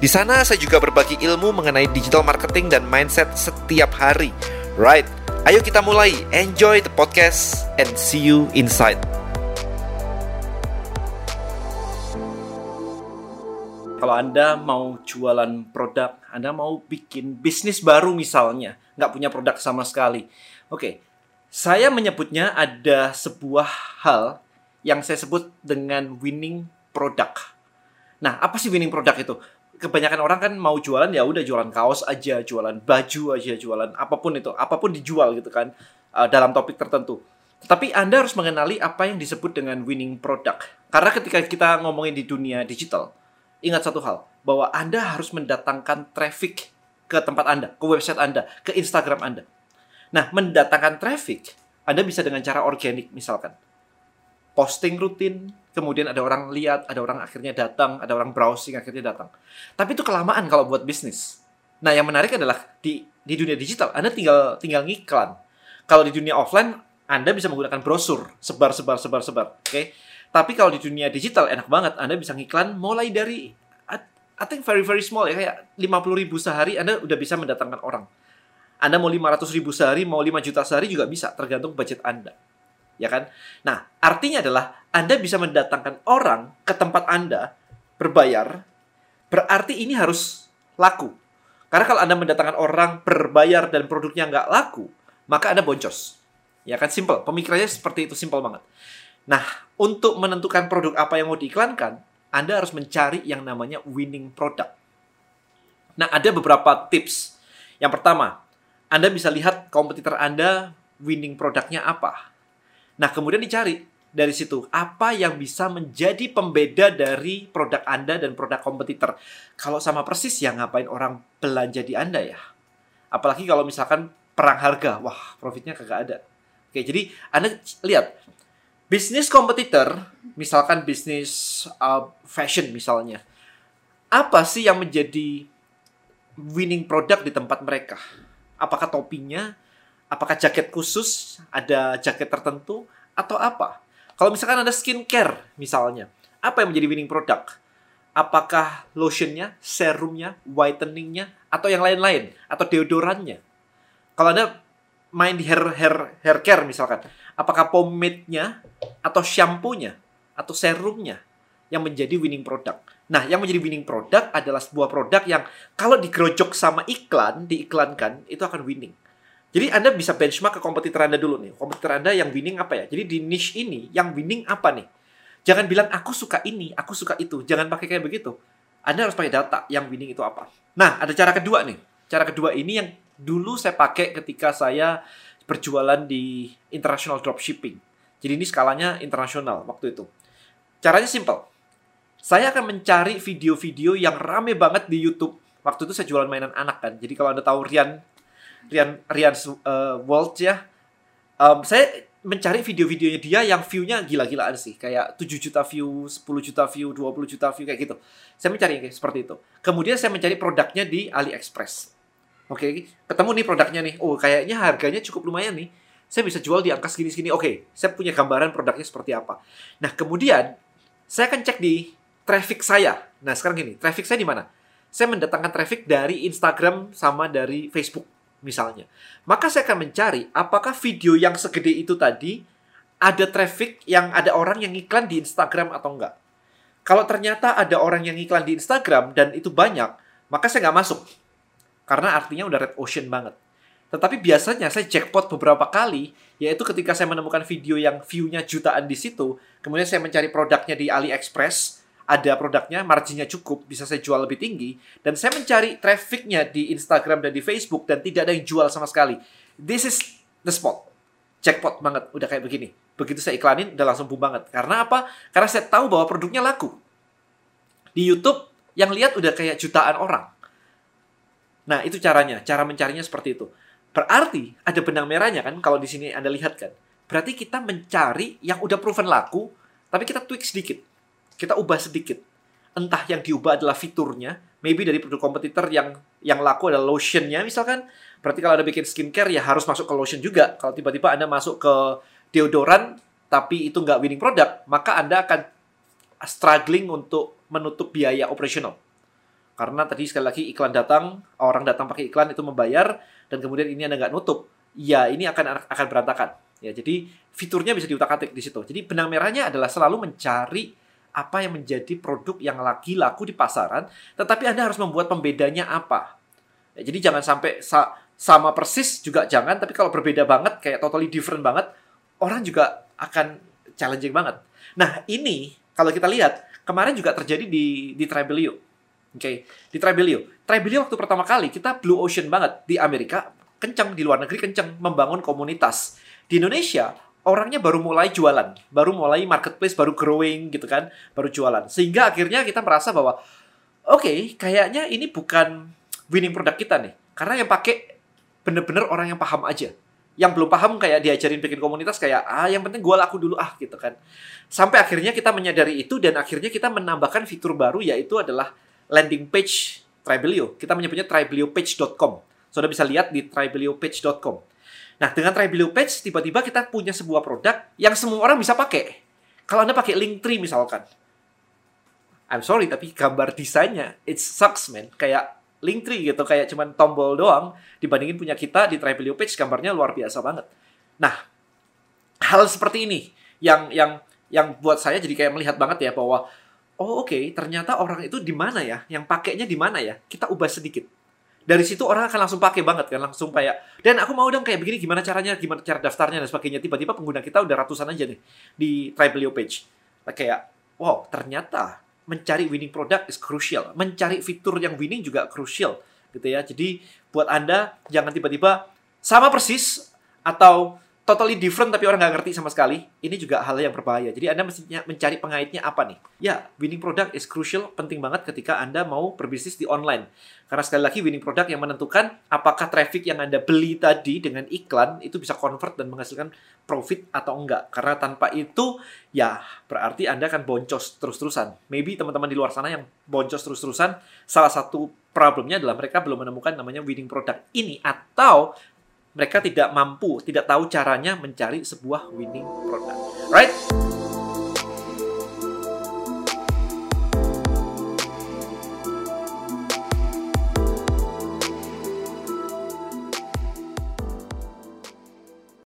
Di sana saya juga berbagi ilmu mengenai digital marketing dan mindset setiap hari. Right, ayo kita mulai. Enjoy the podcast and see you inside. Kalau Anda mau jualan produk, Anda mau bikin bisnis baru misalnya, nggak punya produk sama sekali. Oke, saya menyebutnya ada sebuah hal yang saya sebut dengan winning product. Nah, apa sih winning product itu? Kebanyakan orang kan mau jualan ya udah jualan kaos aja, jualan baju aja, jualan apa pun itu, apa pun dijual gitu kan uh, dalam topik tertentu. Tapi Anda harus mengenali apa yang disebut dengan winning product. Karena ketika kita ngomongin di dunia digital, ingat satu hal, bahwa Anda harus mendatangkan traffic ke tempat Anda, ke website Anda, ke Instagram Anda. Nah, mendatangkan traffic, Anda bisa dengan cara organik misalkan. Posting rutin, kemudian ada orang lihat, ada orang akhirnya datang, ada orang browsing akhirnya datang. Tapi itu kelamaan kalau buat bisnis. Nah, yang menarik adalah di di dunia digital Anda tinggal tinggal ngiklan. Kalau di dunia offline Anda bisa menggunakan brosur, sebar sebar sebar sebar, oke? Okay? Tapi kalau di dunia digital enak banget Anda bisa ngiklan mulai dari I think very very small ya kayak 50 ribu sehari Anda udah bisa mendatangkan orang. Anda mau 500 ribu sehari, mau 5 juta sehari juga bisa, tergantung budget Anda ya kan? Nah, artinya adalah Anda bisa mendatangkan orang ke tempat Anda berbayar, berarti ini harus laku. Karena kalau Anda mendatangkan orang berbayar dan produknya nggak laku, maka Anda boncos. Ya kan, simple. Pemikirannya seperti itu, simple banget. Nah, untuk menentukan produk apa yang mau diiklankan, Anda harus mencari yang namanya winning product. Nah, ada beberapa tips. Yang pertama, Anda bisa lihat kompetitor Anda winning produknya apa. Nah, kemudian dicari dari situ apa yang bisa menjadi pembeda dari produk Anda dan produk kompetitor. Kalau sama persis ya ngapain orang belanja di Anda ya? Apalagi kalau misalkan perang harga, wah profitnya kagak ada. Oke, jadi Anda lihat bisnis kompetitor, misalkan bisnis uh, fashion misalnya, apa sih yang menjadi winning product di tempat mereka? Apakah topinya? Apakah jaket khusus? Ada jaket tertentu? Atau apa? Kalau misalkan ada skincare misalnya, apa yang menjadi winning product? Apakah lotionnya, serumnya, whiteningnya, atau yang lain-lain? Atau deodorannya? Kalau Anda main di hair, hair, hair care misalkan, apakah pomade-nya, atau shampoo-nya, atau serumnya yang menjadi winning product? Nah, yang menjadi winning product adalah sebuah produk yang kalau digerojok sama iklan, diiklankan, itu akan winning. Jadi Anda bisa benchmark ke kompetitor Anda dulu nih. Kompetitor Anda yang winning apa ya? Jadi di niche ini yang winning apa nih? Jangan bilang aku suka ini, aku suka itu. Jangan pakai kayak begitu. Anda harus pakai data yang winning itu apa. Nah, ada cara kedua nih. Cara kedua ini yang dulu saya pakai ketika saya berjualan di international dropshipping. Jadi ini skalanya internasional waktu itu. Caranya simple. Saya akan mencari video-video yang rame banget di YouTube. Waktu itu saya jualan mainan anak kan. Jadi kalau Anda tahu Rian Rian Rian uh, Walt ya. Um, saya mencari video-videonya dia yang view-nya gila-gilaan sih. Kayak 7 juta view, 10 juta view, 20 juta view kayak gitu. Saya mencari kayak seperti itu. Kemudian saya mencari produknya di AliExpress. Oke, okay, ketemu nih produknya nih. Oh, kayaknya harganya cukup lumayan nih. Saya bisa jual di angka segini-segini. Oke, okay, saya punya gambaran produknya seperti apa. Nah, kemudian saya akan cek di traffic saya. Nah, sekarang gini, traffic saya di mana? Saya mendatangkan traffic dari Instagram sama dari Facebook misalnya. Maka saya akan mencari apakah video yang segede itu tadi ada traffic yang ada orang yang iklan di Instagram atau enggak. Kalau ternyata ada orang yang iklan di Instagram dan itu banyak, maka saya nggak masuk. Karena artinya udah red ocean banget. Tetapi biasanya saya jackpot beberapa kali, yaitu ketika saya menemukan video yang view-nya jutaan di situ, kemudian saya mencari produknya di AliExpress, ada produknya, marginnya cukup, bisa saya jual lebih tinggi, dan saya mencari trafficnya di Instagram dan di Facebook, dan tidak ada yang jual sama sekali. This is the spot. Jackpot banget, udah kayak begini. Begitu saya iklanin, udah langsung boom banget. Karena apa? Karena saya tahu bahwa produknya laku. Di YouTube, yang lihat udah kayak jutaan orang. Nah, itu caranya. Cara mencarinya seperti itu. Berarti ada benang merahnya kan kalau di sini Anda lihat kan. Berarti kita mencari yang udah proven laku, tapi kita tweak sedikit. Kita ubah sedikit. Entah yang diubah adalah fiturnya, maybe dari produk kompetitor yang yang laku adalah lotionnya misalkan. Berarti kalau Anda bikin skincare ya harus masuk ke lotion juga. Kalau tiba-tiba Anda masuk ke deodoran, tapi itu nggak winning product, maka Anda akan struggling untuk menutup biaya operasional. Karena tadi sekali lagi iklan datang, orang datang pakai iklan itu membayar, dan kemudian ini Anda nggak nutup, ya ini akan akan berantakan. Ya, jadi fiturnya bisa diutak-atik di situ. Jadi benang merahnya adalah selalu mencari apa yang menjadi produk yang lagi laku di pasaran, tetapi Anda harus membuat pembedanya apa. Ya, jadi jangan sampai sa sama persis juga jangan, tapi kalau berbeda banget, kayak totally different banget, orang juga akan challenging banget. Nah, ini kalau kita lihat, kemarin juga terjadi di di Tribelio. Oke, okay. di Tribelio. Tribelio waktu pertama kali kita blue ocean banget di Amerika, kenceng di luar negeri kenceng membangun komunitas. Di Indonesia orangnya baru mulai jualan, baru mulai marketplace, baru growing gitu kan, baru jualan. Sehingga akhirnya kita merasa bahwa oke, okay, kayaknya ini bukan winning produk kita nih. Karena yang pakai bener-bener orang yang paham aja. Yang belum paham kayak diajarin bikin komunitas kayak ah yang penting gue laku dulu ah gitu kan. Sampai akhirnya kita menyadari itu dan akhirnya kita menambahkan fitur baru yaitu adalah landing page Tribelio. Kita menyebutnya tribeliopage.com sudah bisa lihat di tribeliopage.com nah dengan Tribelio page tiba-tiba kita punya sebuah produk yang semua orang bisa pakai. Kalau anda pakai link tree misalkan. I'm sorry tapi gambar desainnya it sucks man. Kayak Linktree gitu kayak cuman tombol doang. Dibandingin punya kita di Tribelio page gambarnya luar biasa banget. Nah, hal seperti ini yang yang yang buat saya jadi kayak melihat banget ya bahwa oh oke okay, ternyata orang itu di mana ya? Yang pakainya di mana ya? Kita ubah sedikit dari situ orang akan langsung pakai banget kan langsung kayak dan aku mau dong kayak begini gimana caranya gimana cara daftarnya dan sebagainya tiba-tiba pengguna kita udah ratusan aja nih di Tribelio page kayak wow ternyata mencari winning product is crucial. Mencari fitur yang winning juga crucial gitu ya. Jadi buat Anda jangan tiba-tiba sama persis atau totally different tapi orang nggak ngerti sama sekali, ini juga hal yang berbahaya. Jadi Anda mestinya mencari pengaitnya apa nih? Ya, winning product is crucial, penting banget ketika Anda mau berbisnis di online. Karena sekali lagi winning product yang menentukan apakah traffic yang Anda beli tadi dengan iklan itu bisa convert dan menghasilkan profit atau enggak. Karena tanpa itu, ya berarti Anda akan boncos terus-terusan. Maybe teman-teman di luar sana yang boncos terus-terusan, salah satu problemnya adalah mereka belum menemukan namanya winning product ini atau mereka tidak mampu, tidak tahu caranya mencari sebuah winning product. Right?